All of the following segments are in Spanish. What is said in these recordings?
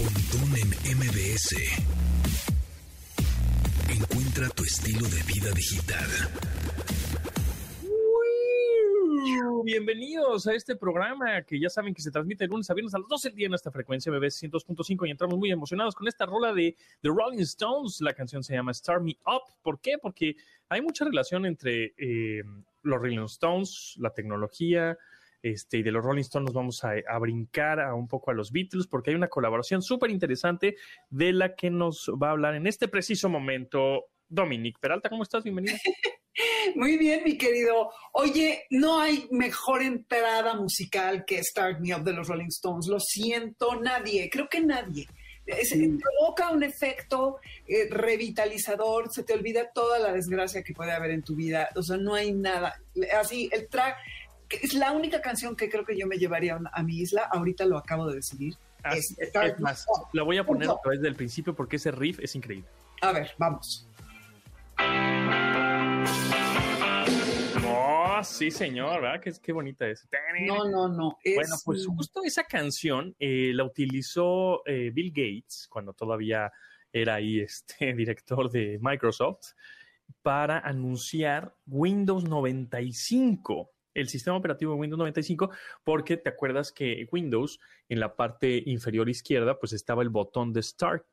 Pontón en MBS. Encuentra tu estilo de vida digital. Bienvenidos a este programa que ya saben que se transmite de lunes a viernes a las 12 del día en esta frecuencia MBS 102.5 y entramos muy emocionados con esta rola de The Rolling Stones. La canción se llama Start Me Up. ¿Por qué? Porque hay mucha relación entre eh, los Rolling Stones, la tecnología, este, y de los Rolling Stones nos vamos a, a, brincar a un poco a los Beatles porque hay una colaboración súper interesante de la que nos va a hablar en este preciso momento Dominic Peralta. ¿Cómo estás? Bienvenida. Muy bien, mi querido. Oye, no hay mejor entrada musical que Start Me Up de los Rolling Stones. Lo siento, nadie, creo que nadie. Es, sí. Provoca un efecto eh, revitalizador, se te olvida toda la desgracia que puede haber en tu vida. O sea, no hay nada. Así, el track es la única canción que creo que yo me llevaría a mi isla. Ahorita lo acabo de decidir. Es, es, es más, la voy a poner otra vez del principio porque ese riff es increíble. A ver, vamos. Oh, sí, señor, ¿verdad? Qué, qué bonita es. No, no, no. Es... Bueno, pues justo esa canción eh, la utilizó eh, Bill Gates cuando todavía era ahí este director de Microsoft para anunciar Windows 95 el sistema operativo de Windows 95 porque te acuerdas que Windows en la parte inferior izquierda pues estaba el botón de Start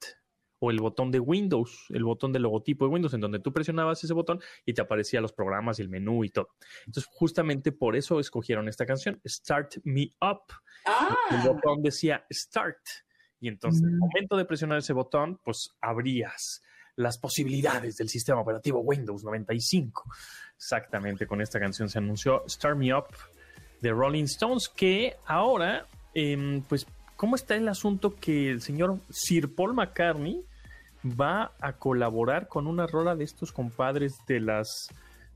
o el botón de Windows, el botón del logotipo de Windows, en donde tú presionabas ese botón y te aparecían los programas y el menú y todo. Entonces, justamente por eso escogieron esta canción, Start Me Up. Ah. El botón decía Start. Y entonces, mm. al momento de presionar ese botón, pues abrías las posibilidades del sistema operativo Windows 95. Exactamente, con esta canción se anunció Start Me Up de Rolling Stones, que ahora, eh, pues, ¿cómo está el asunto que el señor Sir Paul McCartney va a colaborar con una rola de estos compadres de las,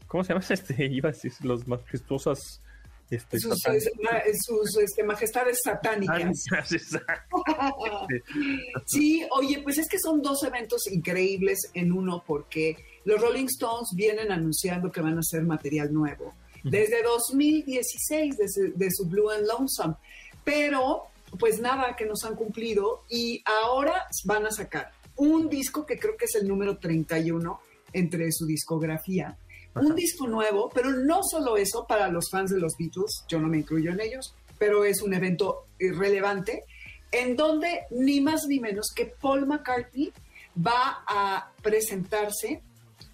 ¿cómo se llama? Este, iba a decir, los majestuosas. Este, sus, sus este, majestades satánicas. sí, oye, pues es que son dos eventos increíbles en uno porque los Rolling Stones vienen anunciando que van a hacer material nuevo desde 2016, desde de su Blue and Lonesome. Pero, pues nada, que nos han cumplido y ahora van a sacar un disco que creo que es el número 31 entre su discografía. Ajá. Un disco nuevo, pero no solo eso para los fans de los Beatles, yo no me incluyo en ellos, pero es un evento relevante en donde ni más ni menos que Paul McCartney va a presentarse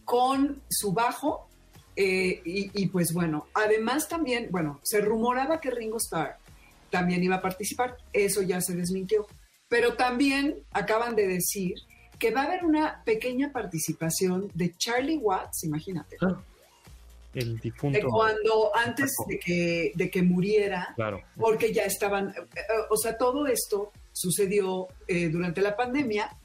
con su bajo eh, y, y, pues bueno, además también, bueno, se rumoraba que Ringo Starr también iba a participar, eso ya se desmintió, pero también acaban de decir que va a haber una pequeña participación de Charlie Watts, imagínate. Ah, el difunto. De cuando antes de que, de que muriera, claro. porque ya estaban, o sea, todo esto sucedió eh, durante la pandemia,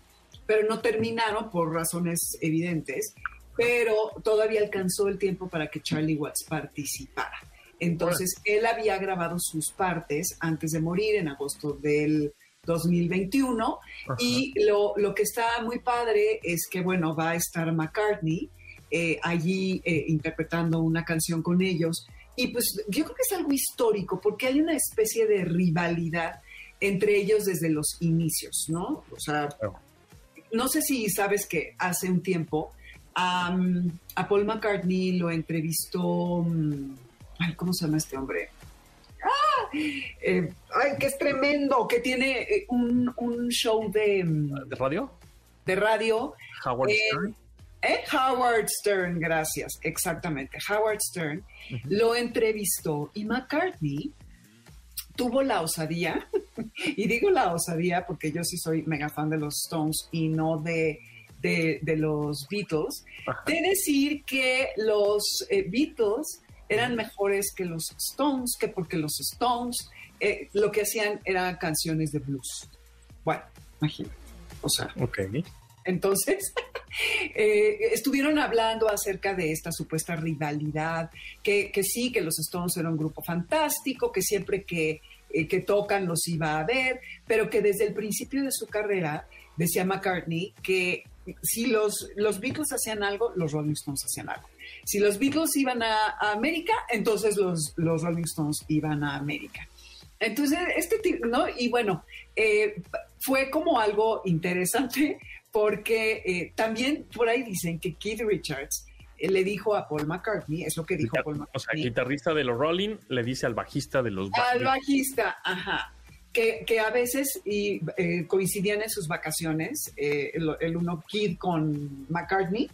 pero no terminaron por razones evidentes, pero todavía alcanzó el tiempo para que Charlie Watts participara. Entonces, bueno. él había grabado sus partes antes de morir en agosto del 2021 Ajá. y lo, lo, que está muy padre es que, bueno, va a estar McCartney eh, allí eh, interpretando una canción con ellos y pues yo creo que es algo histórico porque hay una especie de rivalidad entre ellos desde los inicios, ¿no? O sea, claro. no sé si sabes que hace un tiempo um, a Paul McCartney lo entrevistó, um, ay, ¿cómo se llama este hombre? ¡Ah! Eh, ay, que es tremendo, que tiene eh, un, un show de... ¿De radio? De radio. Howard eh, Stern. Eh, Howard Stern, gracias, exactamente. Howard Stern uh -huh. lo entrevistó y McCartney tuvo la osadía, y digo la osadía porque yo sí soy mega fan de los Stones y no de, de, de los Beatles, Ajá. de decir que los eh, Beatles eran mejores que los Stones, que porque los Stones eh, lo que hacían eran canciones de blues. Bueno, imagínate. O sea, okay. entonces eh, estuvieron hablando acerca de esta supuesta rivalidad, que, que, sí, que los Stones eran un grupo fantástico, que siempre que, eh, que tocan los iba a ver, pero que desde el principio de su carrera, decía McCartney, que si los, los Beatles hacían algo, los Rolling Stones hacían algo. Si los Beatles iban a, a América, entonces los, los, Rolling Stones iban a América. Entonces, este tipo, ¿no? Y bueno, eh, fue como algo interesante porque eh, también por ahí dicen que Keith Richards eh, le dijo a Paul McCartney, es lo que dijo Paul McCartney. O sea, guitarrista de los Rolling le dice al bajista de los Al bajista, ajá. Que, que a veces y, eh, coincidían en sus vacaciones, eh, el, el, uno Kid con McCartney.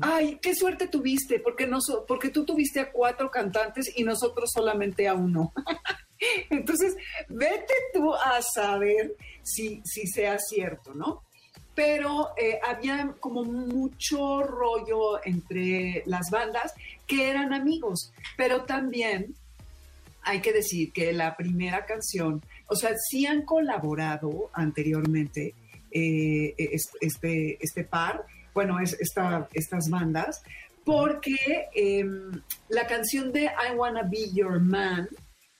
Ay, qué suerte tuviste, porque, no porque tú tuviste a cuatro cantantes y nosotros solamente a uno. Entonces, vete tú a saber si, si sea cierto, ¿no? pero eh, había como mucho rollo entre las bandas que eran amigos, pero también hay que decir que la primera canción, o sea, sí han colaborado anteriormente eh, este, este par, bueno, es esta, estas bandas, porque eh, la canción de I Wanna Be Your Man,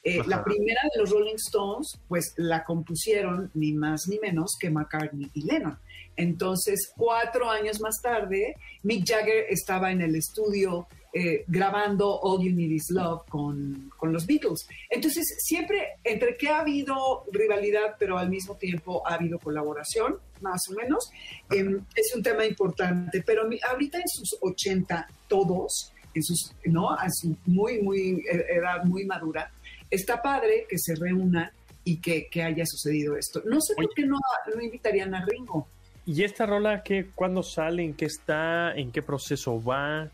eh, la primera de los Rolling Stones, pues la compusieron ni más ni menos que McCartney y Lennon. Entonces, cuatro años más tarde, Mick Jagger estaba en el estudio eh, grabando All You Need Is Love con, con, los Beatles. Entonces, siempre entre que ha habido rivalidad, pero al mismo tiempo ha habido colaboración, más o menos, eh, es un tema importante. Pero ahorita en sus 80, todos, en sus, ¿no? A su muy, muy, edad muy madura, está padre que se reúnan y que, que haya sucedido esto. No sé por qué no, no invitarían a Ringo. ¿Y esta rola qué, cuándo sale? ¿En qué está? ¿En qué proceso va?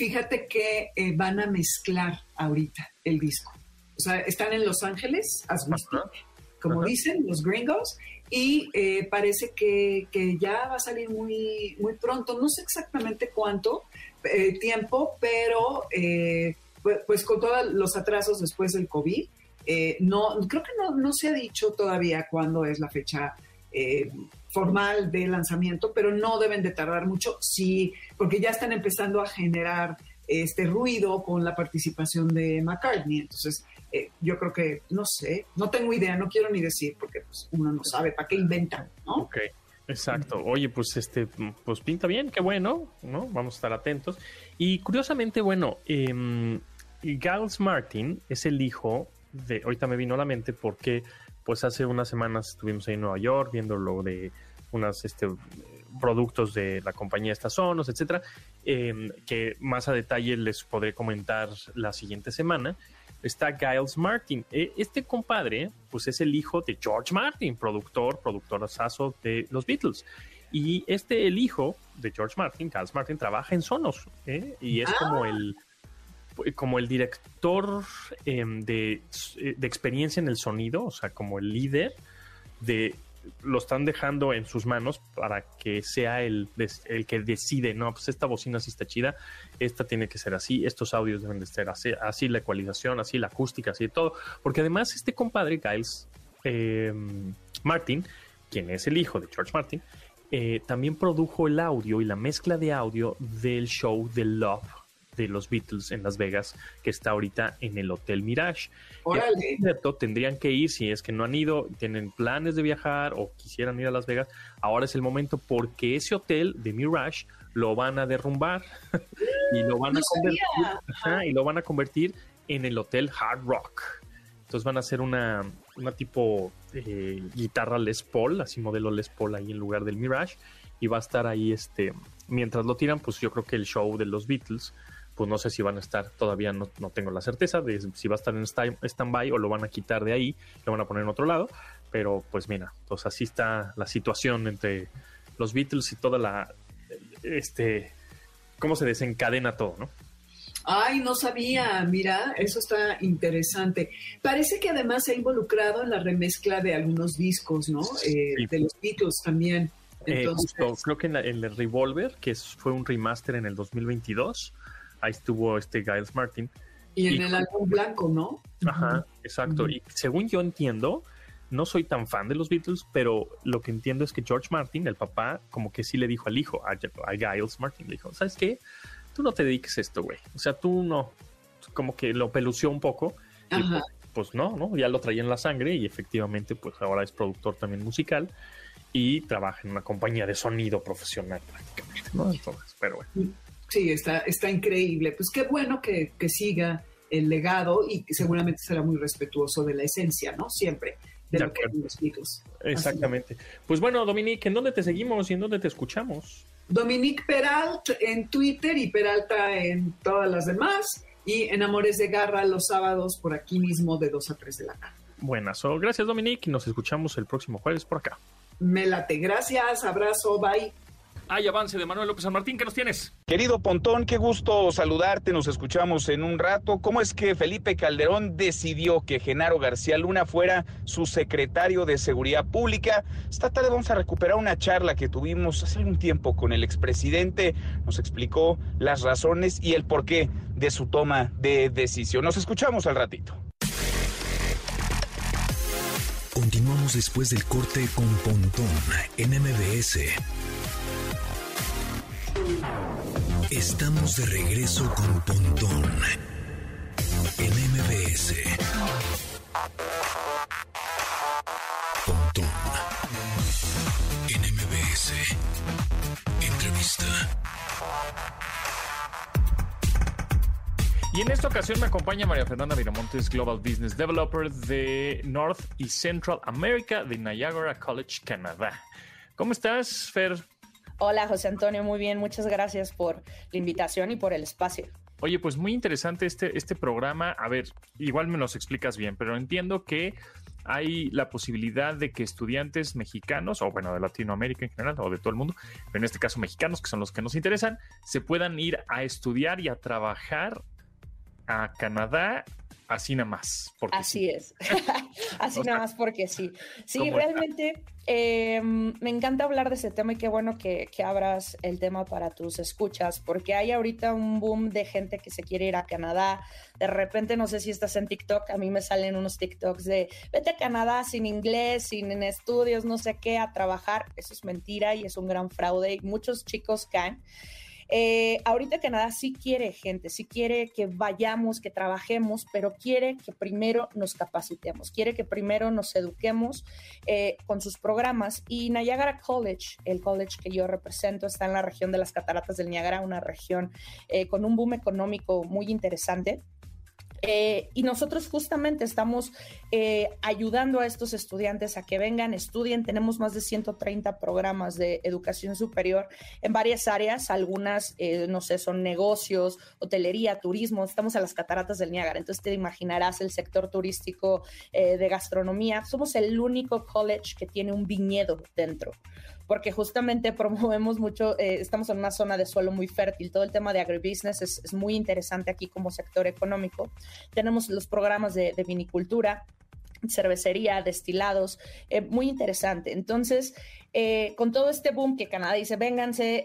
Fíjate que eh, van a mezclar ahorita el disco. O sea, están en Los Ángeles, has visto, Ajá. como Ajá. dicen los gringos, y eh, parece que, que, ya va a salir muy, muy pronto. No sé exactamente cuánto eh, tiempo, pero pues, pues, con todos los atrasos después del COVID, no, creo que no, no, se ha dicho todavía cuándo es la fecha eh, formal de lanzamiento, pero no deben de tardar mucho, sí, porque ya están empezando a generar este ruido con la participación de McCartney. Entonces, eh, yo creo que, no sé, no tengo idea, no quiero ni decir, porque pues, uno no sabe para qué inventan, ¿no? Ok, exacto. Oye, pues este, pues pinta bien, qué bueno, ¿no? Vamos a estar atentos. Y curiosamente, bueno, eh, Giles Martin es el hijo de, ahorita me vino a la mente porque pues hace unas semanas estuvimos ahí en Nueva York viendo lo de unos este, productos de la compañía Estazonos, etcétera, eh, que más a detalle les podré comentar la siguiente semana. Está Giles Martin. Eh, este compadre, pues es el hijo de George Martin, productor, productor asazo de los Beatles. Y este, el hijo de George Martin, Giles Martin, trabaja en Sonos ¿eh? y es ah. como el como el director eh, de, de, experiencia en el sonido, o sea, como el líder de lo están dejando en sus manos para que sea el, el que decide, no, pues esta bocina sí está chida, esta tiene que ser así, estos audios deben de ser así, así la ecualización, así la acústica, así todo, porque además este compadre, Giles eh, Martin, quien es el hijo de George Martin, eh, también produjo el audio y la mezcla de audio del show de Love de los Beatles en Las Vegas, que está ahorita en el Hotel Mirage. Órale. Tendrían que ir si es que no han ido, tienen planes de viajar o quisieran ir a Las Vegas. Ahora es el momento porque ese hotel de Mirage lo van a derrumbar y lo van no a convertir ajá, y lo van a convertir en el Hotel Hard Rock. Entonces van a hacer una, una tipo eh, guitarra Les Paul, así modelo Les Paul ahí en lugar del Mirage. Y va a estar ahí este. Mientras lo tiran, pues yo creo que el show de los Beatles pues no sé si van a estar, todavía no, no tengo la certeza de si va a estar en stand-by o lo van a quitar de ahí, lo van a poner en otro lado, pero pues mira, pues así está la situación entre los Beatles y toda la, este, cómo se desencadena todo, ¿no? Ay, no sabía, mira, eso está interesante. Parece que además se ha involucrado en la remezcla de algunos discos, ¿no? Eh, sí. De los Beatles también. Entonces... Eh, justo, creo que en, la, en el Revolver, que fue un remaster en el 2022, ahí estuvo este Giles Martin. Y en y, el álbum blanco, ¿no? Ajá, exacto. Uh -huh. Y según yo entiendo, no soy tan fan de los Beatles, pero lo que entiendo es que George Martin, el papá, como que sí le dijo al hijo, a, a Giles Martin, le dijo, ¿sabes qué? Tú no te dediques a esto, güey. O sea, tú no, como que lo pelució un poco. Y pues, pues, no, ¿no? Ya lo traía en la sangre y efectivamente, pues ahora es productor también musical y trabaja en una compañía de sonido profesional prácticamente, ¿no? Entonces, pero bueno. Sí, está, está increíble. Pues qué bueno que, que siga el legado y que seguramente será muy respetuoso de la esencia, ¿no? Siempre. de, lo que los Beatles. Exactamente. Pues bueno, Dominique, ¿en dónde te seguimos y en dónde te escuchamos? Dominique Peralt en Twitter y Peralta en todas las demás. Y en Amores de Garra los sábados por aquí mismo de 2 a 3 de la tarde. Buenas, gracias Dominique y nos escuchamos el próximo jueves por acá. Me late, gracias, abrazo, bye. Hay avance de Manuel López San Martín, ¿qué nos tienes? Querido Pontón, qué gusto saludarte, nos escuchamos en un rato. ¿Cómo es que Felipe Calderón decidió que Genaro García Luna fuera su secretario de Seguridad Pública? Esta tarde vamos a recuperar una charla que tuvimos hace algún tiempo con el expresidente. Nos explicó las razones y el porqué de su toma de decisión. Nos escuchamos al ratito. Continuamos después del corte con Pontón en MBS. Estamos de regreso con Pontón en MBS. Pontón en MBS. Entrevista. Y en esta ocasión me acompaña María Fernanda Miramontes, Global Business Developer de North y Central America de Niagara College, Canadá. ¿Cómo estás, Fer? Hola, José Antonio, muy bien. Muchas gracias por la invitación y por el espacio. Oye, pues muy interesante este, este programa. A ver, igual me los explicas bien, pero entiendo que hay la posibilidad de que estudiantes mexicanos, o bueno, de Latinoamérica en general, o de todo el mundo, pero en este caso mexicanos, que son los que nos interesan, se puedan ir a estudiar y a trabajar a Canadá así nada más. así es, así nada más porque sí. Sí, realmente em, me encanta hablar de ese tema y qué bueno que, que, abras el tema para tus escuchas, porque hay ahorita un boom de gente que se quiere ir a Canadá. De repente, no sé si estás en TikTok, a mí me salen unos TikToks de vete a Canadá sin inglés, sin estudios, no sé qué, a trabajar. Eso es mentira y es un gran fraude y muchos chicos caen. Eh, ahorita Canadá sí quiere gente, sí quiere que vayamos, que trabajemos, pero quiere que primero nos capacitemos, quiere que primero nos eduquemos eh, con sus programas. Y Niagara College, el college que yo represento, está en la región de las Cataratas del Niagara, una región eh, con un boom económico muy interesante. Eh, y nosotros justamente estamos eh, ayudando a estos estudiantes a que vengan, estudien. Tenemos más de 130 programas de educación superior en varias áreas. Algunas, eh, no sé, son negocios, hotelería, turismo. Estamos a las cataratas del Niágara. Entonces te imaginarás el sector turístico de gastronomía. Somos el único college que tiene un viñedo dentro porque justamente promovemos mucho, eh, estamos en una zona de suelo muy fértil, todo el tema de agribusiness es, muy interesante aquí como sector económico. Tenemos los programas de, vinicultura, cervecería, destilados, eh, muy interesante. Entonces, eh, con todo este boom que Canadá dice, vénganse,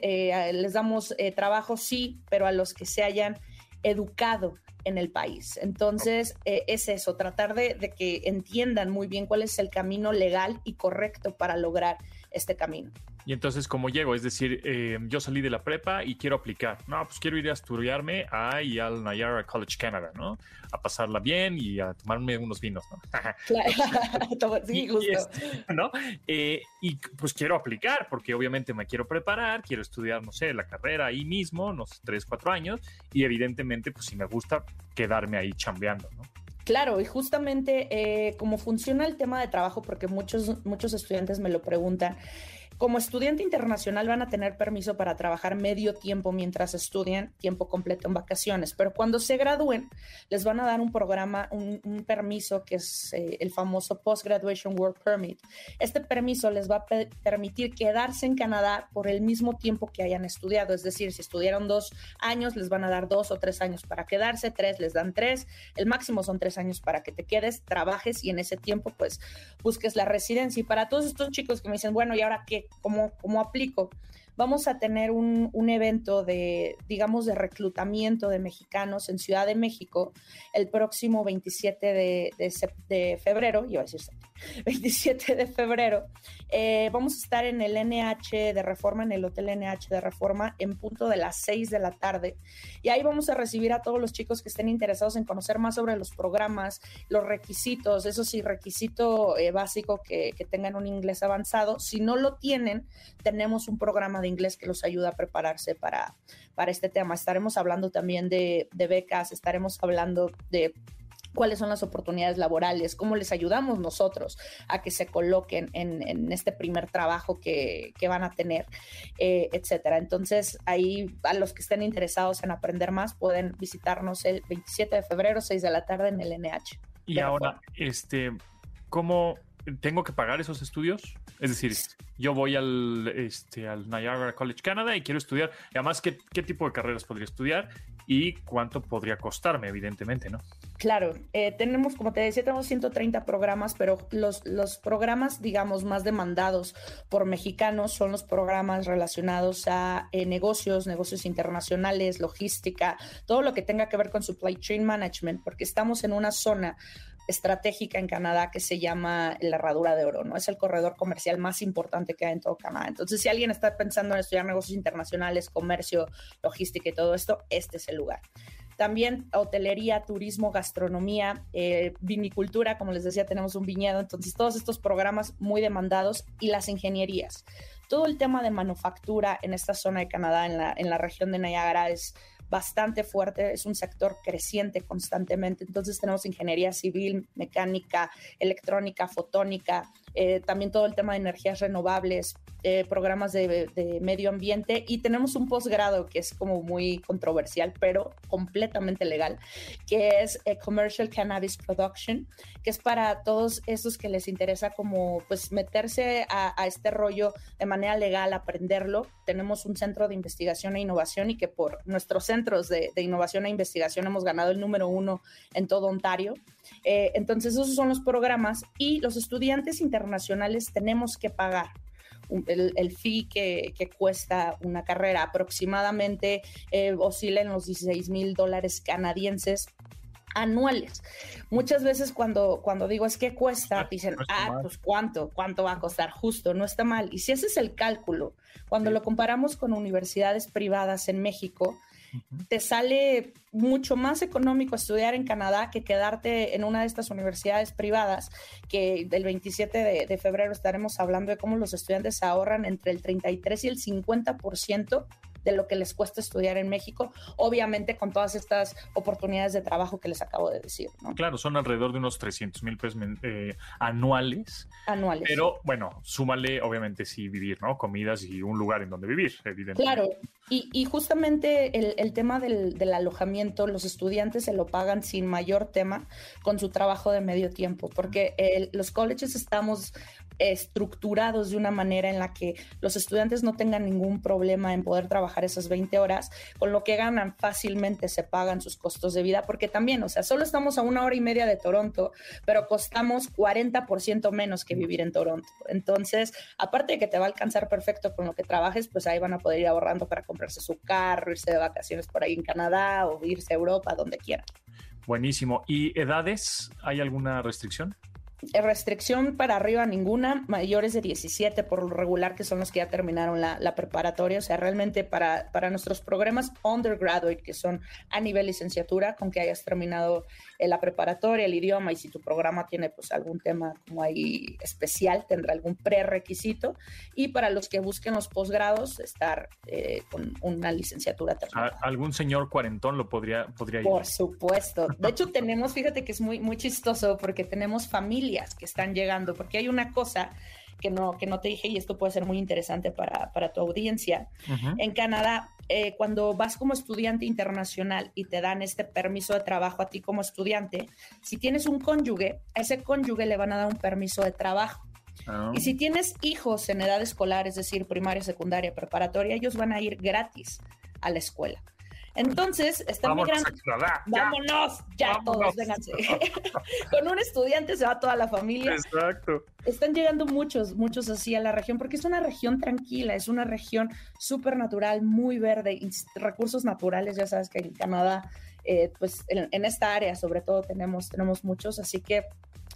les damos trabajo, sí, pero a los que se hayan educado en el país. Entonces, es eso, tratar de, de, que entiendan muy bien cuál es el camino legal y correcto para lograr este camino. Y entonces, ¿cómo llego? Es decir, eh, yo salí de la prepa y quiero aplicar. No, pues quiero ir a estudiarme ahí al Niagara College Canada, ¿no? A pasarla bien y a tomarme unos vinos, ¿no? Claro, sí, justo. ¿no? Eh, y pues quiero aplicar porque obviamente me quiero preparar, quiero estudiar, no sé, la carrera ahí mismo, unos 3, 4 años y evidentemente, pues si me gusta, quedarme ahí chambeando, ¿no? Claro, y justamente eh, como funciona el tema de trabajo, porque muchos, muchos estudiantes me lo preguntan, como estudiante internacional van a tener permiso para trabajar medio tiempo mientras estudian tiempo completo en vacaciones, pero cuando se gradúen les van a dar un programa, un, permiso que es eh, el famoso Post Graduation Work Permit. Este permiso les va a permitir quedarse en Canadá por el mismo tiempo que hayan estudiado, es decir, si estudiaron dos años les van a dar dos o tres años para quedarse, tres les dan tres, el máximo son tres años para que te quedes, trabajes y en ese tiempo pues busques la residencia. Y para todos estos chicos que me dicen, bueno, ¿y ahora qué? ¿Cómo, aplico? Vamos a tener un, evento de, digamos, de reclutamiento de mexicanos en Ciudad de México el próximo 27 de, de, febrero, iba a decir 27 de febrero. Eh, vamos a estar en el NH de Reforma, en el Hotel NH de Reforma, en punto de las 6 de la tarde. Y ahí vamos a recibir a todos los chicos que estén interesados en conocer más sobre los programas, los requisitos, eso sí, requisito eh, básico que, tengan un inglés avanzado. Si no lo tienen, tenemos un programa de inglés que los ayuda a prepararse para, para este tema. Estaremos hablando también de, de becas, estaremos hablando de cuáles son las oportunidades laborales, cómo les ayudamos nosotros a que se coloquen en, este primer trabajo que, van a tener, eh, etcétera. Entonces, ahí a los que estén interesados en aprender más pueden visitarnos el 27 de febrero, 6 de la tarde en el NH. Y ahora, este, ¿cómo tengo que pagar esos estudios? Es decir, yo voy al, este, al Niagara College Canada y quiero estudiar. Y además, ¿qué, ¿qué tipo de carreras podría estudiar? y cuánto podría costarme, evidentemente, ¿no? Claro, eh, tenemos, como te decía, tenemos 130 programas, pero los, los programas, digamos, más demandados por mexicanos son los programas relacionados a eh, negocios, negocios internacionales, logística, todo lo que tenga que ver con supply chain management, porque estamos en una zona estratégica en Canadá que se llama la Herradura de Oro, ¿no? Es el corredor comercial más importante que hay en todo Canadá. Entonces, si alguien está pensando en estudiar negocios internacionales, comercio, logística y todo esto, este es el lugar. También hotelería, turismo, gastronomía, eh, vinicultura, como les decía, tenemos un viñedo. Entonces, todos estos programas muy demandados y las ingenierías. Todo el tema de manufactura en esta zona de Canadá, en la, en la región de Niagara, es bastante fuerte, es un sector creciente constantemente. Entonces tenemos ingeniería civil, mecánica, electrónica, fotónica, eh, también todo el tema de energías renovables, eh, programas de, medio ambiente y tenemos un posgrado que es como muy controversial, pero completamente legal, que es eh, Commercial Cannabis Production, que es para todos esos que les interesa como pues meterse a, este rollo de manera legal, aprenderlo. Tenemos un centro de investigación e innovación y que por nuestros centros de, innovación e investigación hemos ganado el número uno en todo Ontario. Entonces esos son los programas y los estudiantes internacionales tenemos que pagar el, el fee que, que, cuesta una carrera. Aproximadamente eh, oscila en los 16 mil dólares canadienses anuales. Muchas veces cuando, cuando digo es que cuesta, dicen, ah, pues cuánto, cuánto va a costar, justo, no está mal. Y si ese es el cálculo, cuando lo comparamos con universidades privadas en México, te sale mucho más económico estudiar en Canadá que quedarte en una de estas universidades privadas, que del 27 de, febrero estaremos hablando de cómo los estudiantes ahorran entre el 33 y el 50% de lo que les cuesta estudiar en México, obviamente con todas estas oportunidades de trabajo que les acabo de decir. Claro, son alrededor de unos 300 mil pesos eh, anuales. Anuales. Pero bueno, súmale obviamente sí vivir, ¿no? Comidas y un lugar en donde vivir, evidentemente. Claro, y, justamente el, tema del, alojamiento, los estudiantes se lo pagan sin mayor tema con su trabajo de medio tiempo, porque los colleges estamos estructurados de una manera en la que los estudiantes no tengan ningún problema en poder trabajar esas 20 horas, con lo que ganan fácilmente se pagan sus costos de vida, porque también, o sea, solo estamos a una hora y media de Toronto, pero costamos 40% menos que vivir en Toronto. Entonces, aparte de que te va a alcanzar perfecto con lo que trabajes, pues ahí van a poder ir ahorrando para comprarse su carro, irse de vacaciones por ahí en Canadá o irse a Europa, donde quieran. Buenísimo. ¿Y edades? ¿Hay alguna restricción? Eh, restricción para arriba ninguna, mayores de 17 por lo regular, que son los que ya terminaron la, preparatoria. O sea, realmente para, para nuestros programas undergraduate, que son a nivel licenciatura, con que hayas terminado eh, la preparatoria, el idioma, y si tu programa tiene pues algún tema como ahí especial, tendrá algún prerequisito. Y para los que busquen los posgrados, estar eh, con una licenciatura terminada. ¿Algún señor cuarentón lo podría, podría ir? Por supuesto. De hecho, tenemos, fíjate que es muy, muy chistoso porque tenemos que están llegando, porque hay una cosa que no, que no te dije y esto puede ser muy interesante para, para tu audiencia. En Canadá, eh, cuando vas como estudiante internacional y te dan este permiso de trabajo a ti como estudiante, si tienes un cónyuge, a ese cónyuge le van a dar un permiso de trabajo. Ah. Y si tienes hijos en edad escolar, es decir, primaria, secundaria, preparatoria, ellos van a ir gratis a la escuela. Entonces, están migrando. Vámonos, ya todos, vénganse. Con un estudiante se va toda la familia. Exacto. Están llegando muchos, muchos así a la región, porque es una región tranquila, es una región súper natural, muy verde, recursos naturales, ya sabes que en Canadá, eh, pues en, esta área sobre todo tenemos, tenemos muchos, así que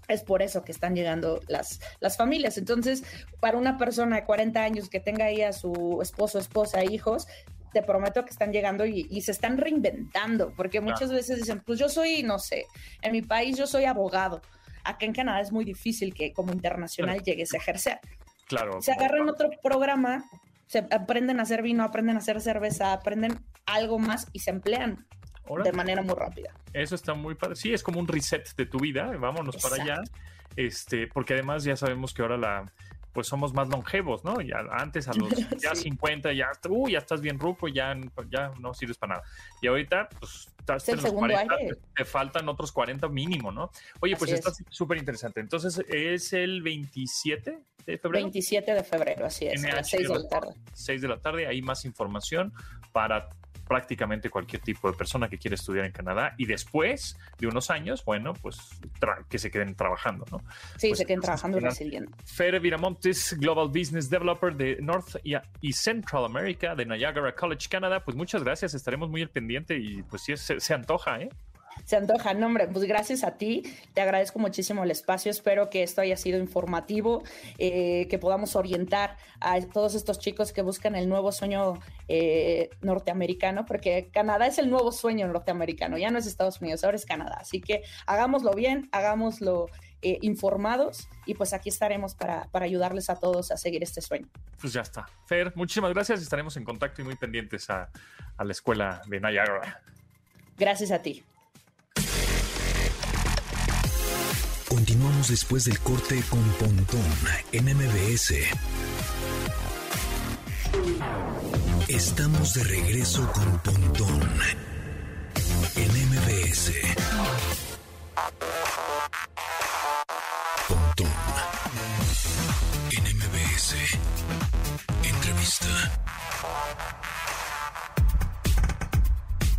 es por eso que están llegando las, las familias. Entonces, para una persona de 40 años que tenga ahí a su esposo, esposa, hijos, te prometo que están llegando y, se están reinventando, porque muchas veces dicen, pues yo soy, no sé, en mi país yo soy abogado. Acá en Canadá es muy difícil que como internacional llegues a ejercer. Claro. Se agarran otro programa, se aprenden a hacer vino, aprenden a hacer cerveza, aprenden algo más y se emplean de manera muy rápida. Eso está muy padre. Sí, es como un reset de tu vida. Vámonos para allá. Este, porque además ya sabemos que ahora la, pues somos más longevos, ¿no? Ya antes a los ya 50 ya, uh, ya estás bien ruco, ya, ya no sirves para nada. Y ahorita, pues estás en los 40, te, faltan otros 40 mínimo, ¿no? Oye, pues está súper interesante. Entonces, ¿es el 27 de febrero? 27 de febrero, así es, a las 6 de la tarde. 6 de la tarde, hay más información para prácticamente cualquier tipo de persona que quiere estudiar en Canadá y después de unos años, bueno, pues que se queden trabajando, ¿no? Sí, pues se queden trabajando y resiliendo. Fer Viramontes, Global Business Developer de North y, Central America de Niagara College, Canadá, pues muchas gracias, estaremos muy al pendiente y pues sí, se, se antoja, ¿eh? Se antoja. No, hombre, pues gracias a ti. Te agradezco muchísimo el espacio. Espero que esto haya sido informativo, eh, que podamos orientar a todos estos chicos que buscan el nuevo sueño eh, norteamericano, porque Canadá es el nuevo sueño norteamericano, ya no es Estados Unidos, ahora es Canadá. Así que hagámoslo bien, hagámoslo eh, informados y pues aquí estaremos para, para, ayudarles a todos a seguir este sueño. Pues ya está. Fer, muchísimas gracias. Estaremos en contacto y muy pendientes a, a la escuela de Niagara. Gracias a ti. Continuamos después del corte con Pontón en MBS. Estamos de regreso con Pontón en MBS. Pontón en MBS. Entrevista.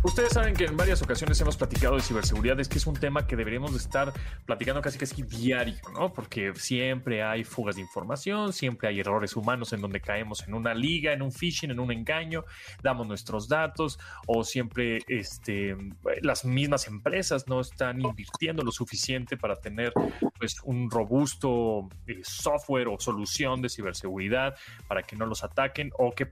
Ustedes saben que en varias ocasiones hemos platicado de ciberseguridad, es que es un tema que deberíamos de estar platicando casi casi diario, ¿no? Porque siempre hay fugas de información, siempre hay errores humanos en donde caemos en una liga, en un phishing, en un engaño, damos nuestros datos o siempre este, las mismas empresas no están invirtiendo lo suficiente para tener pues un robusto eh, software o solución de ciberseguridad para que no los ataquen o que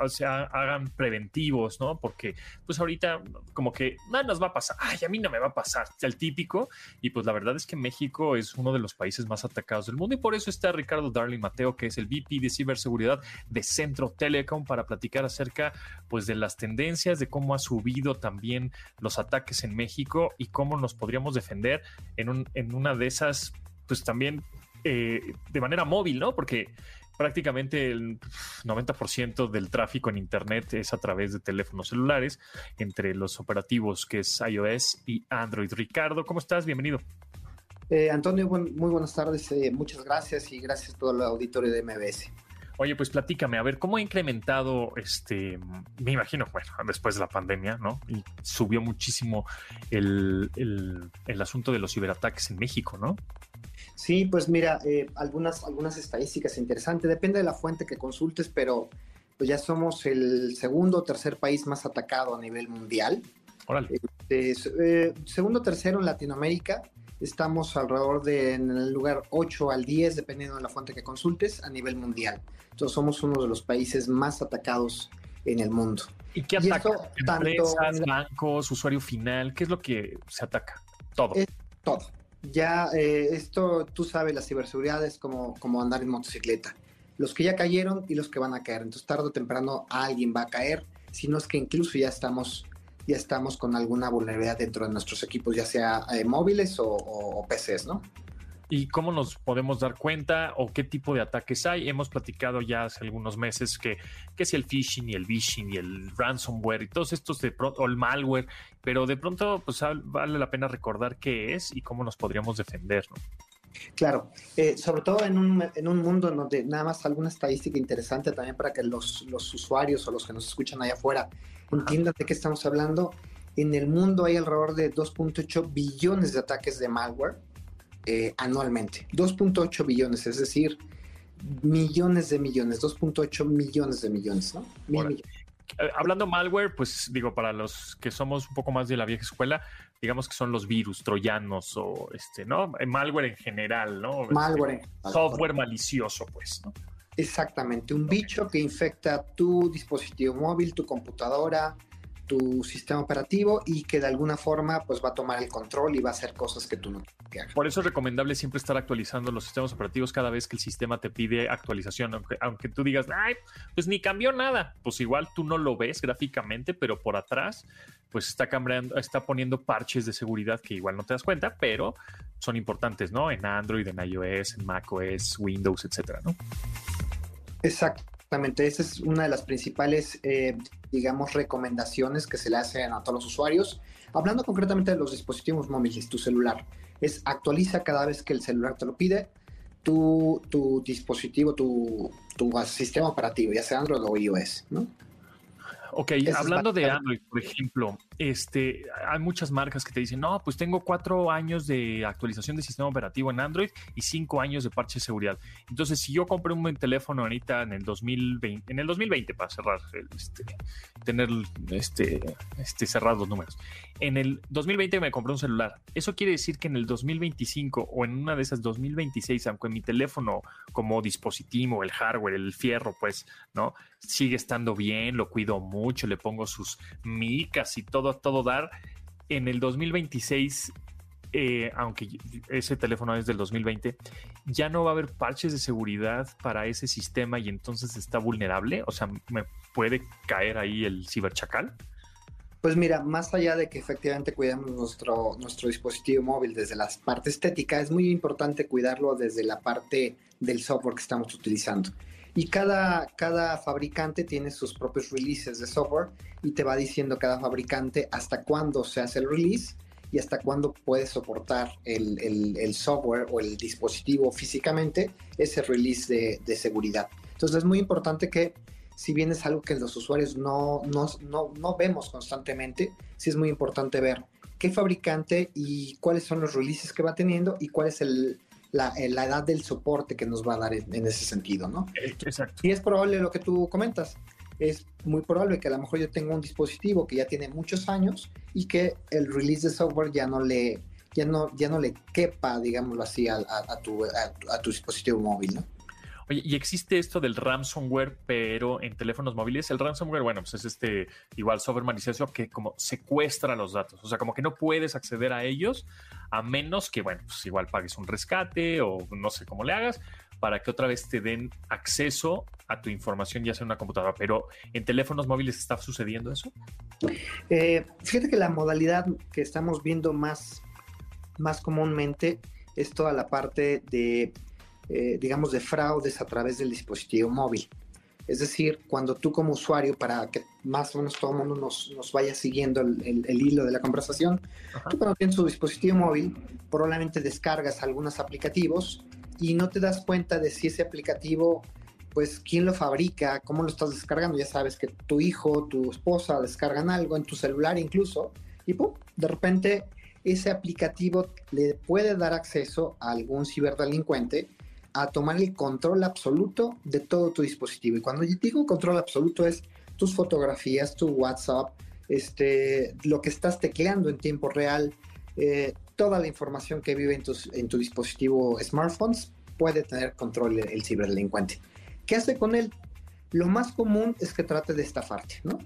o sea, hagan preventivos, ¿no? Porque pues ahorita como que nada nos va a pasar, ay, a mí no me va a pasar, el típico, y pues la verdad es que México es uno de los países más atacados del mundo y por eso está Ricardo Darling Mateo, que es el VP de ciberseguridad de Centro Telecom para platicar acerca pues de las tendencias, de cómo ha subido también los ataques en México y cómo nos podríamos defender en, un, en una de esas, pues también eh, de manera móvil, ¿no? Porque prácticamente el 90% del tráfico en Internet es a través de teléfonos celulares, entre los operativos que es iOS y Android. Ricardo, ¿cómo estás? Bienvenido. Eh, Antonio, muy buenas tardes. Eh, muchas gracias y gracias a todo el auditorio de MBS. Oye, pues platícame, a ver, ¿cómo ha incrementado este, me imagino, bueno, después de la pandemia, ¿no? Y subió muchísimo el, el asunto de los ciberataques en México, ¿no? Sí, pues mira, eh, algunas, algunas estadísticas interesantes, depende de la fuente que consultes, pero pues ya somos el segundo o tercer país más atacado a nivel mundial. Órale. Este, eh, segundo o tercero en Latinoamérica, estamos alrededor de en el lugar 8 al 10, dependiendo de la fuente que consultes, a nivel mundial. Entonces somos uno de los países más atacados en el mundo. ¿Y qué ataca? Empresas, bancos, usuario final, ¿qué es lo que se ataca? Todo. todo ya eh, esto, tú sabes, la ciberseguridad es como, como andar en motocicleta. Los que ya cayeron y los que van a caer. Entonces, tarde o temprano alguien va a caer, si no es que incluso ya estamos, ya estamos con alguna vulnerabilidad dentro de nuestros equipos, ya sea eh, móviles o, o, o PCs, ¿no? ¿Y cómo nos podemos dar cuenta o qué tipo de ataques hay? Hemos platicado ya hace algunos meses que, que si el phishing y el vishing y el ransomware y todos estos de pronto, o el malware, pero de pronto pues vale la pena recordar qué es y cómo nos podríamos defender, ¿no? Claro, eh, sobre todo en un, en un mundo en donde nada más alguna estadística interesante también para que los, los usuarios o los que nos escuchan allá afuera entiendan de qué estamos hablando. En el mundo hay alrededor de 2.8 billones de ataques de malware eh, anualmente. 2.8 billones, es decir, millones de millones, 2.8 millones de millones, ¿no? Eh, hablando malware, pues digo, para los que somos un poco más de la vieja escuela, digamos que son los virus, troyanos o este, ¿no? Eh, malware en general, ¿no? Malware. software malicioso, pues, ¿no? Exactamente, un bicho que infecta tu dispositivo móvil, tu computadora, tu sistema operativo y que de alguna forma pues va a tomar el control y va a hacer cosas que tú no quieras. Por eso es recomendable siempre estar actualizando los sistemas operativos cada vez que el sistema te pide actualización, aunque, aunque tú digas, ay, pues ni cambió nada, pues igual tú no lo ves gráficamente, pero por atrás pues está cambiando, está poniendo parches de seguridad que igual no te das cuenta, pero son importantes, ¿no? En Android, en iOS, en macOS, Windows, etcétera, ¿no? Exactamente, esa es una de las principales, eh, digamos, recomendaciones que se le hacen a todos los usuarios. Hablando concretamente de los dispositivos móviles, tu celular, es actualiza cada vez que el celular te lo pide tu, tu dispositivo, tu, tu sistema operativo, ya sea Android o iOS, ¿no? Ok, hablando de Android, por ejemplo, este, hay muchas marcas que te dicen, no, pues tengo cuatro años de actualización de sistema operativo en Android y cinco años de parche de seguridad. Entonces, si yo compré un teléfono ahorita en el 2020, en el 2020 para cerrar, este, tener este, este cerrar los números. En el 2020 me compré un celular. Eso quiere decir que en el 2025 o en una de esas 2026, aunque mi teléfono como dispositivo, el hardware, el fierro, pues, ¿no? Sigue estando bien, lo cuido mucho, le pongo sus micas y todo todo dar. En el 2026, eh, aunque ese teléfono es del 2020, ya no va a haber parches de seguridad para ese sistema y entonces está vulnerable. O sea, ¿me puede caer ahí el ciberchacal? Pues mira, más allá de que efectivamente cuidemos nuestro, nuestro dispositivo móvil desde la parte estética, es muy importante cuidarlo desde la parte del software que estamos utilizando. Y cada, cada fabricante tiene sus propios releases de software y te va diciendo cada fabricante hasta cuándo se hace el release y hasta cuándo puede soportar el, el, software o el dispositivo físicamente ese release de, de, seguridad. Entonces es muy importante que si bien es algo que los usuarios no, no, no, no vemos constantemente, sí es muy importante ver qué fabricante y cuáles son los releases que va teniendo y cuál es el, la, eh, la, edad del soporte que nos va a dar en, ese sentido, ¿no? Exacto. Y es probable lo que tú comentas. Es muy probable que a lo mejor yo tenga un dispositivo que ya tiene muchos años y que el release de software ya no le, ya no, ya no le quepa, digámoslo así, a, tu, a, tu dispositivo móvil, ¿no? Oye, y existe esto del ransomware, pero en teléfonos móviles. El ransomware, bueno, pues es este igual software malicioso que como secuestra los datos. O sea, como que no puedes acceder a ellos a menos que, bueno, pues igual pagues un rescate o no sé cómo le hagas para que otra vez te den acceso a tu información, ya sea en una computadora. Pero en teléfonos móviles está sucediendo eso. Eh, fíjate que la modalidad que estamos viendo más, más comúnmente es toda la parte de eh, digamos, de fraudes a través del dispositivo móvil. Es decir, cuando tú como usuario, para que más o menos todo el mundo nos, nos vaya siguiendo el, el, hilo de la conversación, tú cuando tienes tu dispositivo móvil, probablemente descargas algunos aplicativos y no te das cuenta de si ese aplicativo, pues, quién lo fabrica, cómo lo estás descargando. Ya sabes que tu hijo, tu esposa descargan algo en tu celular incluso, y ¡pum! de repente ese aplicativo le puede dar acceso a algún ciberdelincuente a tomar el control absoluto de todo tu dispositivo. Y cuando digo control absoluto es tus fotografías, tu WhatsApp, este, lo que estás tecleando en tiempo real, eh, toda la información que vive en, tus, en tu dispositivo smartphones puede tener control el, ciberdelincuente. ¿Qué hace con él? Lo más común es que trate de estafarte, ¿no?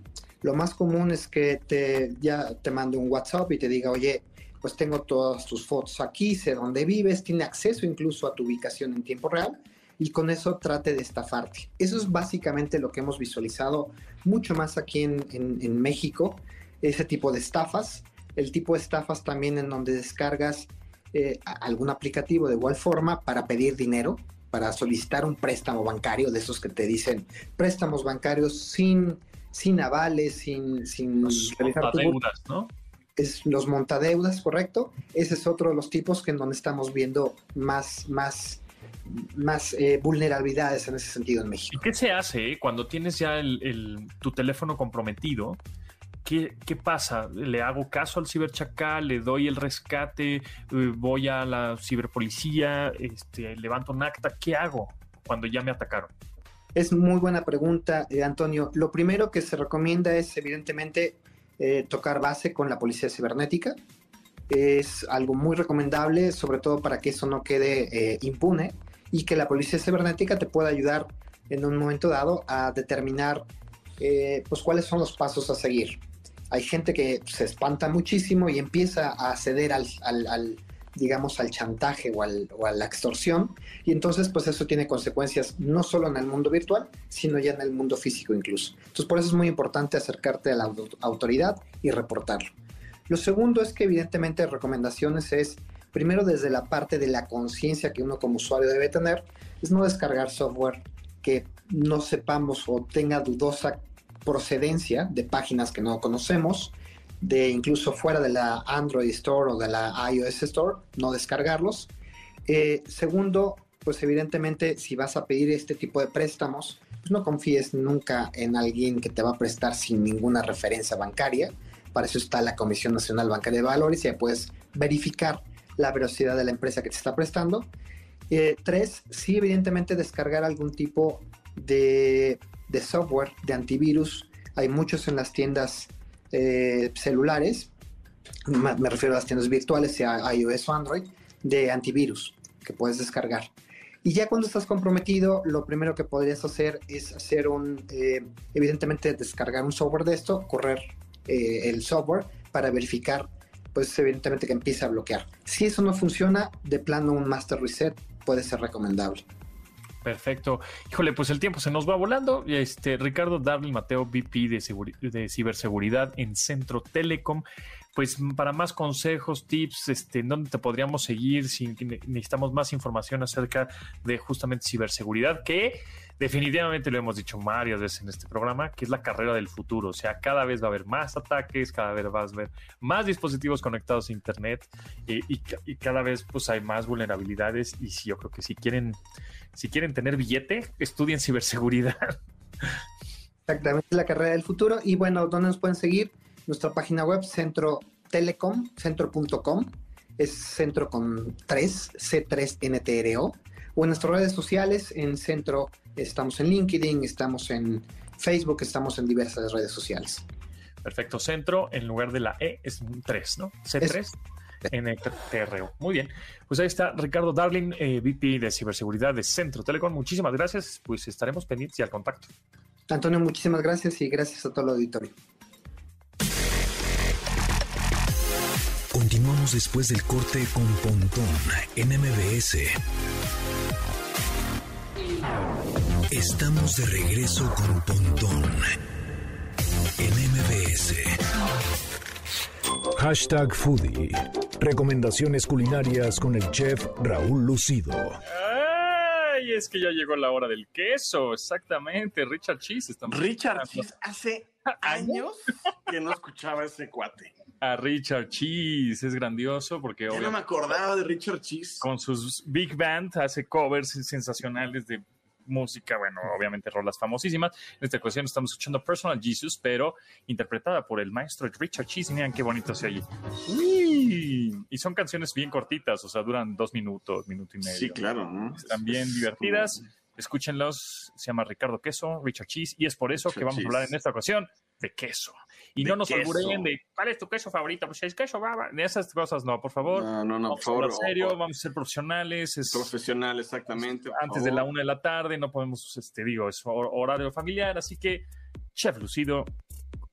Lo más común es que te, ya te mande un WhatsApp y te diga, oye, pues tengo todas tus fotos aquí, sé dónde vives, tiene acceso incluso a tu ubicación en tiempo real y con eso trate de estafarte. Eso es básicamente lo que hemos visualizado mucho más aquí en, México, ese tipo de estafas, el tipo de estafas también en donde descargas eh, algún aplicativo de igual forma para pedir dinero, para solicitar un préstamo bancario, de esos que te dicen préstamos bancarios sin, sin avales, sin, sin realizar deudas, ¿no? Es los montadeudas, ¿correcto? Ese es otro de los tipos que en donde estamos viendo más, más, más eh, vulnerabilidades en ese sentido en México. ¿Y qué se hace eh, cuando tienes ya tu teléfono comprometido? ¿Qué, ¿Qué, pasa? ¿Le hago caso al ciberchacal? ¿Le doy el rescate? Eh, ¿Voy a la ciberpolicía? Este, ¿Levanto un acta? ¿Qué hago cuando ya me atacaron? Es muy buena pregunta, Antonio. Lo primero que se recomienda es, evidentemente, eh, tocar base con la policía cibernética. Es algo muy recomendable, sobre todo para que eso no quede eh, impune y que la policía cibernética te pueda ayudar en un momento dado a determinar eh, pues cuáles son los pasos a seguir. hay gente que se espanta muchísimo y empieza a ceder al, al, digamos, al chantaje o, o, a la extorsión. Y entonces, pues eso tiene consecuencias no solo en el mundo virtual, sino ya en el mundo físico incluso. Entonces, por eso es muy importante acercarte a la autoridad y reportarlo. Lo segundo es que evidentemente recomendaciones es, primero desde la parte de la conciencia que uno como usuario debe tener, es no descargar software que no sepamos o tenga dudosa procedencia de páginas que no conocemos, de incluso fuera de la Android Store o de la iOS Store, no descargarlos. Eh, segundo, pues evidentemente si vas a pedir este tipo de préstamos, pues no confíes nunca en alguien que te va a prestar sin ninguna referencia bancaria. Para eso está la Comisión Nacional Bancaria de Valores y ya puedes verificar la velocidad de la empresa que te está prestando. Eh, tres, sí, evidentemente descargar algún tipo de de software de antivirus. Hay muchos en las tiendas eh, celulares, me refiero a las tiendas virtuales, sea iOS o Android, de antivirus que puedes descargar. Y ya cuando estás comprometido, lo primero que podrías hacer es hacer un, eh, evidentemente, descargar un software de esto, correr eh, el software para verificar, pues evidentemente que empiece a bloquear. Si eso no funciona, de plano un master reset puede ser recomendable. Perfecto. Híjole, pues el tiempo se nos va volando. Este, Ricardo Darling Mateo, VP de, ciberseguridad en Centro Telecom. Pues para más consejos, tips, este, ¿dónde te podríamos seguir si necesitamos más información acerca de justamente ciberseguridad? Que definitivamente lo hemos dicho varias veces en este programa, que es la carrera del futuro. O sea, cada vez va a haber más ataques, cada vez vas a ver más dispositivos conectados a Internet eh, y, y, cada vez pues hay más vulnerabilidades. Y si yo creo que si quieren si quieren tener billete, estudien ciberseguridad. Exactamente, la carrera del futuro. Y bueno, ¿dónde nos pueden seguir? Nuestra página web, Centro Telecom, centro.com, es centro con 3, C3NTRO. O en nuestras redes sociales, en Centro estamos en LinkedIn, estamos en Facebook, estamos en diversas redes sociales. Perfecto, centro en lugar de la E es un 3, ¿no? C3 en el TRO. Muy bien. Pues ahí está Ricardo Darling, eh, VP de Ciberseguridad de Centro Telecom. Muchísimas gracias. Pues estaremos pendientes y al contacto. Antonio, muchísimas gracias y gracias a todo el auditorio. Continuamos después del corte con Pontón en MBS. Estamos de regreso con Pontón en MBS. Hashtag Foodie. Recomendaciones culinarias con el chef Raúl Lucido. Ay, es que ya llegó la hora del queso, exactamente. Richard Cheese. Richard Cheese, hace años que no escuchaba ese cuate. A Richard Cheese, es grandioso porque... Yo no me acordaba de Richard Cheese. Con sus big band hace covers sensacionales de música, bueno, obviamente rolas famosísimas. En esta ocasión estamos escuchando Personal Jesus, pero interpretada por el maestro Richard Cheese. Miren qué bonito se oye. Y son canciones bien cortitas, o sea, duran dos minutos, minuto y medio. Sí, claro. Están bien divertidas. Escúchenlos. Se llama Ricardo Queso, Richard Cheese, y es por eso que vamos a hablar en esta ocasión de queso. Y no nos olviden de cuál es tu queso favorito, pues es queso baba. De esas cosas no, por favor. No, no, no, por favor. serio, vamos a ser profesionales. Es, Profesional, exactamente. Antes de la una de la tarde, no podemos, este, digo, es horario familiar, así que, chef Lucido,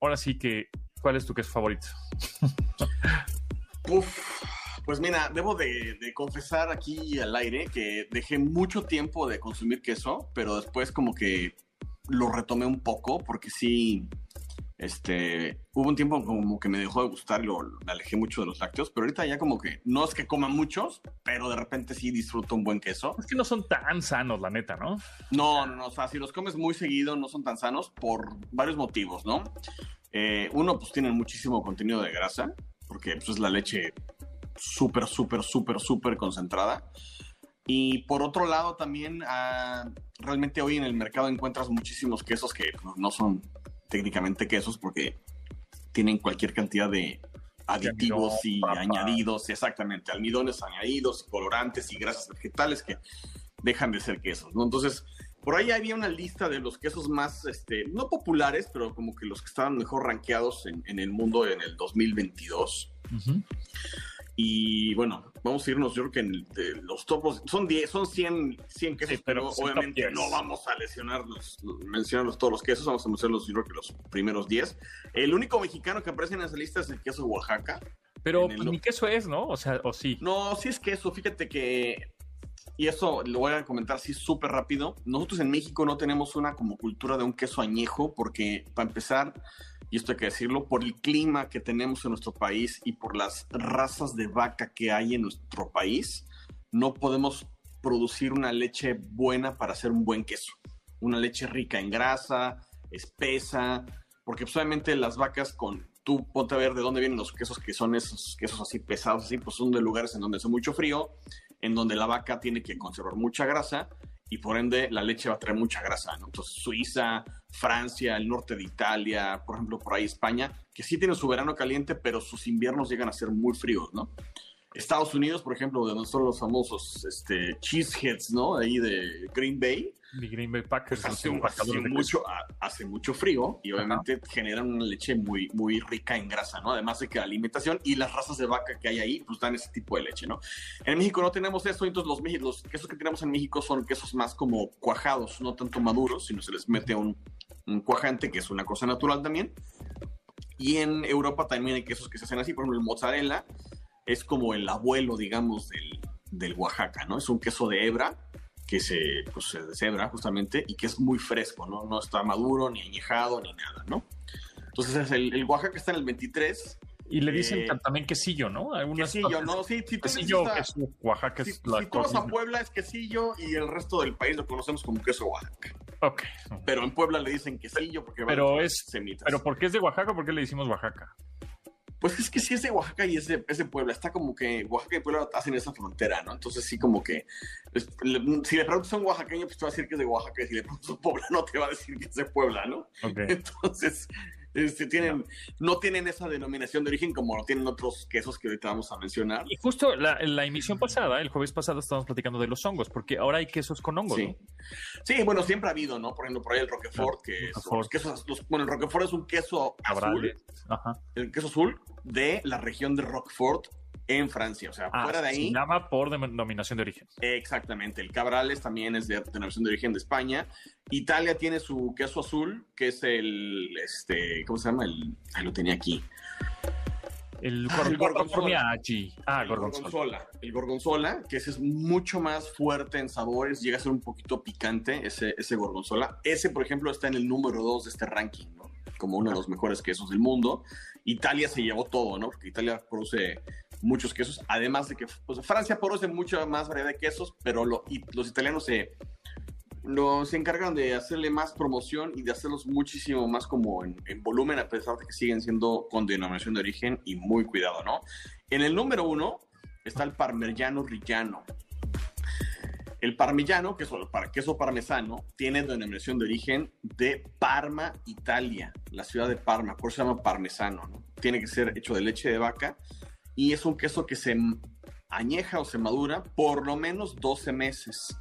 ahora sí que, ¿cuál es tu queso favorito? Uf, pues mira, debo de, de, confesar aquí al aire que dejé mucho tiempo de consumir queso, pero después como que lo retomé un poco porque sí, este, hubo un tiempo como que me dejó de gustar y lo, me alejé mucho de los lácteos, pero ahorita ya como que no es que coma muchos, pero de repente sí disfruto un buen queso. Es que no son tan sanos, la neta, ¿no? No, no, no, o sea, si los comes muy seguido no son tan sanos por varios motivos, ¿no? Eh, uno, pues tienen muchísimo contenido de grasa, porque pues, es la leche súper, súper, súper, súper concentrada. Y por otro lado, también ah, realmente hoy en el mercado encuentras muchísimos quesos que pues, no son técnicamente quesos porque tienen cualquier cantidad de aditivos y añadidos, exactamente, almidones añadidos, colorantes y grasas vegetales que dejan de ser quesos, ¿no? Entonces, por ahí había una lista de los quesos más, este, no populares, pero como que los que estaban mejor rankeados en, el mundo en el 2022. Y bueno, vamos a irnos, yo creo que en los topos son 10, son 100, 100 quesos, pero obviamente no vamos a lesionarlos, mencionarlos todos los quesos, vamos a mencionarlos yo creo que los primeros 10. El único mexicano que aparece en esa lista es el queso Oaxaca. Pero pues, ni queso es, ¿no? O sea, o sí. No, sí es queso. Fíjate que y eso lo voy a comentar así súper rápido. Nosotros en México no tenemos una como cultura de un queso añejo, porque para empezar, y esto hay que decirlo, por el clima que tenemos en nuestro país y por las razas de vaca que hay en nuestro país, no podemos producir una leche buena para hacer un buen queso. Una leche rica en grasa, espesa, porque solamente las vacas con, tú ponte a ver de dónde vienen los quesos que son esos quesos así pesados, así, pues son de lugares en donde hace mucho frío en donde la vaca tiene que conservar mucha grasa y por ende la leche va a traer mucha grasa, ¿no? Entonces Suiza, Francia, el norte de Italia, por ejemplo, por ahí España, que sí tiene su verano caliente, pero sus inviernos llegan a ser muy fríos, ¿no? Estados Unidos, por ejemplo, donde son los famosos este, cheeseheads, ¿no? Ahí de Green Bay. De Green Bay Packers. hace, mucho, hace mucho frío y obviamente generan una leche muy, muy rica en grasa, ¿no? Además de que la alimentación y las razas de vaca que hay ahí, pues dan ese tipo de leche, ¿no? En México no tenemos eso, entonces los, los quesos que tenemos en México son quesos más como cuajados, no tanto maduros, sino se les mete un, un cuajante, que es una cosa natural también. Y en Europa también hay quesos que se hacen así, por ejemplo, el mozzarella es como el abuelo, digamos, del, del Oaxaca, ¿no? Es un queso de hebra que se, pues, se deshebra justamente y que es muy fresco, ¿no? No está maduro, ni añejado, ni nada, ¿no? Entonces el, el Oaxaca está en el 23. Y le dicen eh, también quesillo, ¿no? Algunas quesillo, ¿no? Sí, tú quesillo, Oaxaca si, es la Si tú vas a Puebla es quesillo y el resto del país lo conocemos como queso Oaxaca. Ok. Pero en Puebla le dicen quesillo porque pero es, semitas. Pero ¿por qué es de Oaxaca? ¿Por qué le decimos Oaxaca? Pues es que sí es de Oaxaca y es de, Puebla. Está como que Oaxaca y Puebla hacen esa frontera, ¿no? Entonces sí como que... si le preguntas a un oaxaqueño, pues te va a decir que es de Oaxaca. Y si le preguntas a un poblano, te va a decir que es de Puebla, ¿no? Entonces... Este, tienen, no. tienen esa denominación de origen como lo tienen otros quesos que ahorita vamos a mencionar. Y justo la, la emisión pasada, el jueves pasado, estábamos platicando de los hongos, porque ahora hay quesos con hongos, sí. ¿no? Sí, bueno, siempre ha habido, ¿no? Por ejemplo, por ahí el Roquefort, que es los quesos, bueno, el Roquefort es un queso azul, Ajá. el queso azul de la región de Roquefort en Francia. O sea, ah, fuera de ahí. Se llama por denominación de origen. Exactamente. El Cabrales también es de denominación de origen de España. Italia tiene su queso azul, que es el. este ¿Cómo se llama? El, ahí lo tenía aquí. El, gorgonzola. Ah, el gorgonzola. El gorgonzola, que ese es mucho más fuerte en sabores, llega a ser un poquito picante ese, ese gorgonzola. Ese, por ejemplo, está en el número 2 de este ranking, ¿no? como uno de los mejores quesos del mundo. Italia se llevó todo, ¿no? Porque Italia produce muchos quesos, además de que pues, Francia produce mucha más variedad de quesos, pero los italianos se, lo, se encargan de hacerle más promoción y de hacerlos muchísimo más como en, volumen, a pesar de que siguen siendo con denominación de origen y muy cuidado, ¿no? En el número uno está el parmigiano rillano. El parmigiano, que es el queso parmesano, tiene denominación de origen de Parma, Italia, la ciudad de Parma, por eso se llama parmesano, ¿no? Tiene que ser hecho de leche de vaca y es un queso que se añeja o se madura por lo menos 12 meses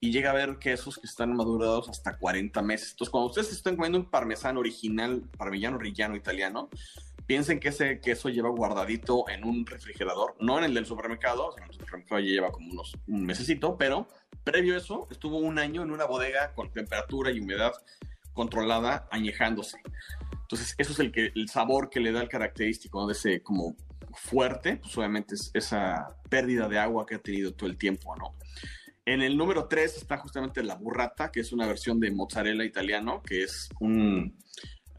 y llega a haber quesos que están madurados hasta 40 meses. Entonces, cuando ustedes estén comiendo un parmesano original, parmigiano rillano italiano, piensen que ese queso lleva guardadito en un refrigerador, no en el del supermercado, en el supermercado ya lleva como unos un mesecito, pero previo a eso estuvo un año en una bodega con temperatura y humedad controlada añejándose. Entonces, eso es el, que, el sabor que le da el característico de ese como fuerte, pues obviamente es esa pérdida de agua que ha tenido todo el tiempo, ¿no? En el número 3 está justamente la burrata, que es una versión de mozzarella italiano, que es un,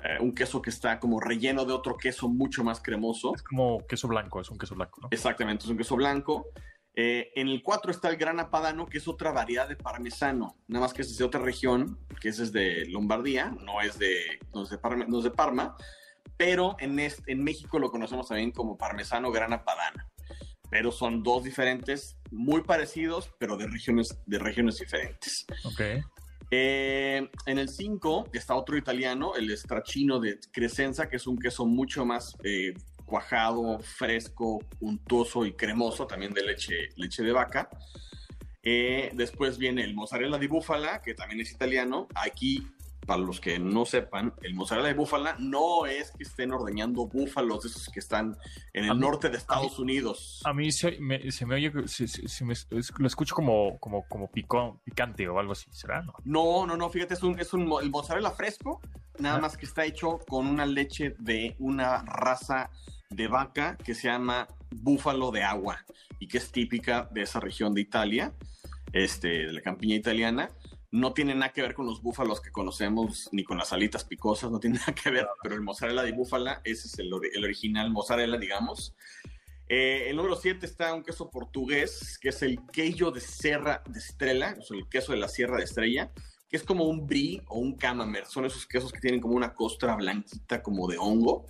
eh, un queso que está como relleno de otro queso mucho más cremoso. Es como queso blanco, es un queso blanco, ¿no? Exactamente, es un queso blanco. Eh, en el 4 está el gran padano, que es otra variedad de parmesano, nada más que es de otra región, que es de Lombardía, no es de, no es de, Parma, no es de Parma, pero en, este, en México lo conocemos también como parmesano grana padana. Pero son dos diferentes, muy parecidos, pero de regiones, de regiones diferentes. Ok. Eh, en el 5 está otro italiano, el stracchino de Crescenza, que es un queso mucho más eh, cuajado, fresco, untuoso y cremoso, también de leche, leche de vaca. Eh, después viene el mozzarella di búfala, que también es italiano. Aquí para los que no sepan, el mozzarella de búfala no es que estén ordeñando búfalos, esos que están en el norte de Estados Unidos. A mí se me, se me oye, se, se me, lo escucho como, como, como picón, picante o algo así, ¿será? No, no, no, no fíjate, es un, es un el mozzarella fresco, nada más que está hecho con una leche de una raza de vaca que se llama búfalo de agua y que es típica de esa región de Italia, este, de la campiña italiana no tiene nada que ver con los búfalos que conocemos, ni con las alitas picosas, no tiene nada que ver, pero el mozzarella de búfala, ese es el, original mozzarella, digamos. Eh, el número 7 está un queso portugués, que es el queijo de Serra de Estrella, o sea, el queso de la Sierra de Estrella, que es como un brie o un camembert. Son esos quesos que tienen como una costra blanquita, como de hongo.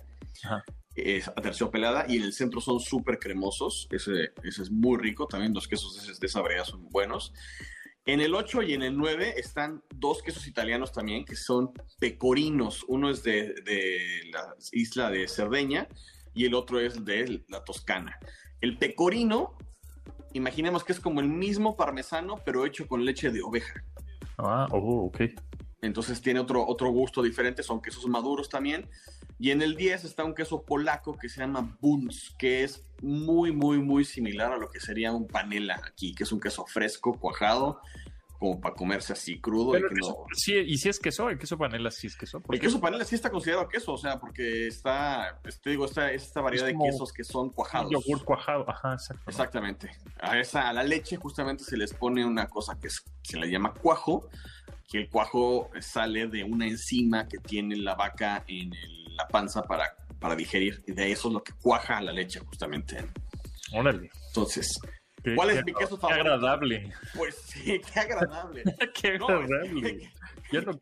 Es aterciopelada y en el centro son súper cremosos. Ese, ese, es muy rico. También los quesos de, de esa brea son buenos. En el 8 y en el 9 están dos quesos italianos también, que son pecorinos. Uno es de, la isla de Cerdeña y el otro es de la Toscana. El pecorino, imaginemos que es como el mismo parmesano, pero hecho con leche de oveja. Ah, oh, ok. Entonces tiene otro, otro gusto diferente, son quesos maduros también. Y en el 10 está un queso polaco que se llama Bunz, que es muy, muy, muy similar a lo que sería un panela aquí, que es un queso fresco, cuajado, como para comerse así crudo. y, sí, y si es queso, el queso panela sí es queso. El queso panela sí está considerado queso, o sea, porque está, pues, te digo, esta, esta variedad de quesos que son cuajados. Yogur cuajado, ajá, exactamente. Exactamente. A, esa, a la leche justamente se les pone una cosa que se le llama cuajo, que el cuajo sale de una enzima que tiene la vaca en el la panza para, para digerir. Y de eso es lo que cuaja la leche, justamente. Órale. Entonces, ¿cuál es mi queso favorito? Qué agradable. Pues sí, qué agradable. qué agradable.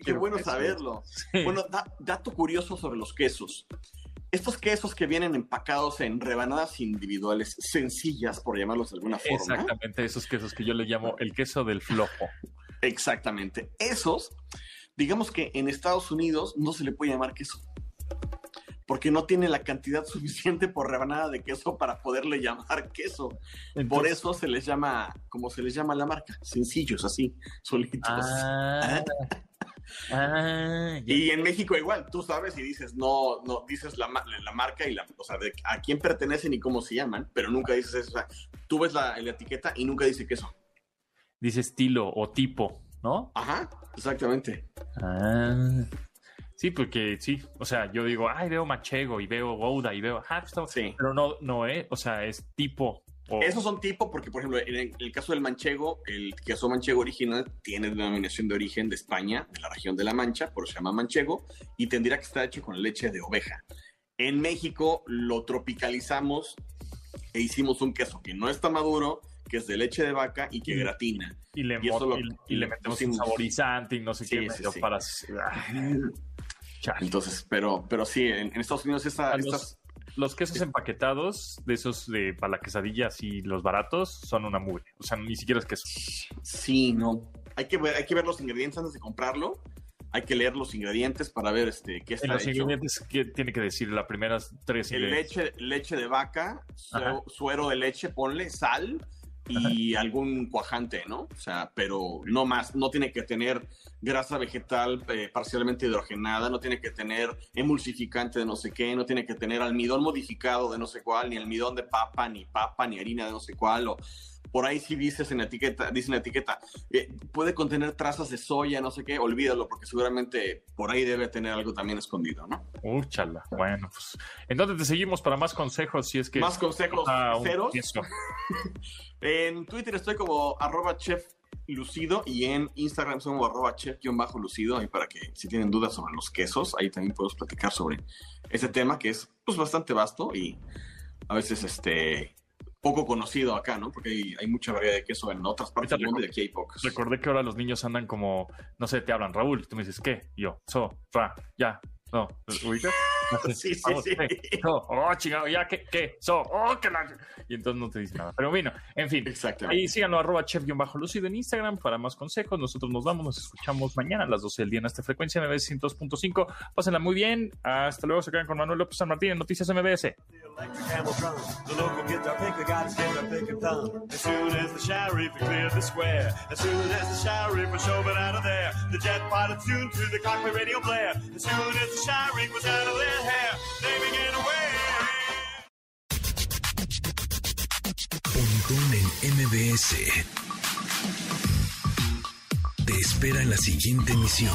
qué bueno saberlo. Bueno, dato curioso sobre los quesos. Estos quesos que vienen empacados en rebanadas individuales sencillas, por llamarlos de alguna forma. Exactamente, esos quesos que yo le llamo el queso del flojo. Exactamente. Esos, digamos que en Estados Unidos no se le puede llamar queso porque no tiene la cantidad suficiente por rebanada de queso para poderle llamar queso. por eso se les llama, como se les llama la marca, sencillos así, solitos. Ah, ah, y en México igual, tú sabes y dices, no, no, dices la, la marca y la, o sea, de a quién pertenecen y cómo se llaman, pero nunca dices eso. O sea, tú ves la, la etiqueta y nunca dice queso. Dice estilo o tipo, ¿no? Ajá, exactamente. Ah. Sí, porque sí, o sea, yo digo, ay, veo Manchego y veo Gouda y veo Hapstone, sí. pero no, no, ¿eh? O sea, es tipo. Esos son tipo porque, por ejemplo, en el, caso del manchego, el queso manchego original tiene denominación de origen de España, de la región de La Mancha, por eso se llama manchego, y tendría que estar hecho con leche de oveja. En México lo tropicalizamos e hicimos un queso que no está maduro, que es de leche de vaca y que gratina. Y le, y, le metemos un saborizante y no sé qué, para... Entonces, pero, pero sí, en, Estados Unidos esta, los, quesos empaquetados de esos de para la quesadilla y los baratos son una mugre. O sea, ni siquiera es queso. Sí, no. Hay que ver, hay que ver los ingredientes antes de comprarlo. Hay que leer los ingredientes para ver este qué está los ingredientes qué tiene que decir las primeras tres leche leche de vaca suero de leche ponle sal y algún cuajante, ¿no? O sea, pero no más, no tiene que tener grasa vegetal eh, parcialmente hidrogenada, no tiene que tener emulsificante de no sé qué, no tiene que tener almidón modificado de no sé cuál, ni almidón de papa, ni papa, ni harina de no sé cuál, o por ahí sí dices en la etiqueta, dice en la etiqueta, eh, puede contener trazas de soya, no sé qué, olvídalo, porque seguramente por ahí debe tener algo también escondido, ¿no? Úchala, bueno, pues entonces te seguimos para más consejos si es que... Más consejos ceros. en Twitter estoy como arroba chef lucido y en Instagram somos arroba chef-lucido, ahí para que si tienen dudas sobre los quesos, ahí también podemos platicar sobre ese tema que es pues bastante vasto y a veces este poco conocido acá, ¿no? Porque hay, mucha variedad de queso en otras partes del mundo y aquí hay pocos. Recordé que ahora los niños andan como, no sé, te hablan Raúl, tú me dices, ¿qué? yo, so, ra, ya, no, ¿ubicas? sí, sí, sí. oh, chingado, ya, ¿qué? ¿Qué? So, oh, que la... Y entonces no te dice nada. Pero bueno, en fin. Exactamente. Ahí síganlo, arroba chef-lucido en Instagram para más consejos. Nosotros nos vamos, nos escuchamos mañana a las 12 del día en esta frecuencia MBS 102.5. Pásenla muy bien. Hasta luego, se quedan con Manuel López San Martín en Noticias MBS. As soon as the sheriff cleared the square, as soon as the sheriff was shoving out of there, the jet pilot tuned to the cockpit radio blare. As soon as the sheriff was out of their Pontón en MBS. Te espera en la siguiente emisión.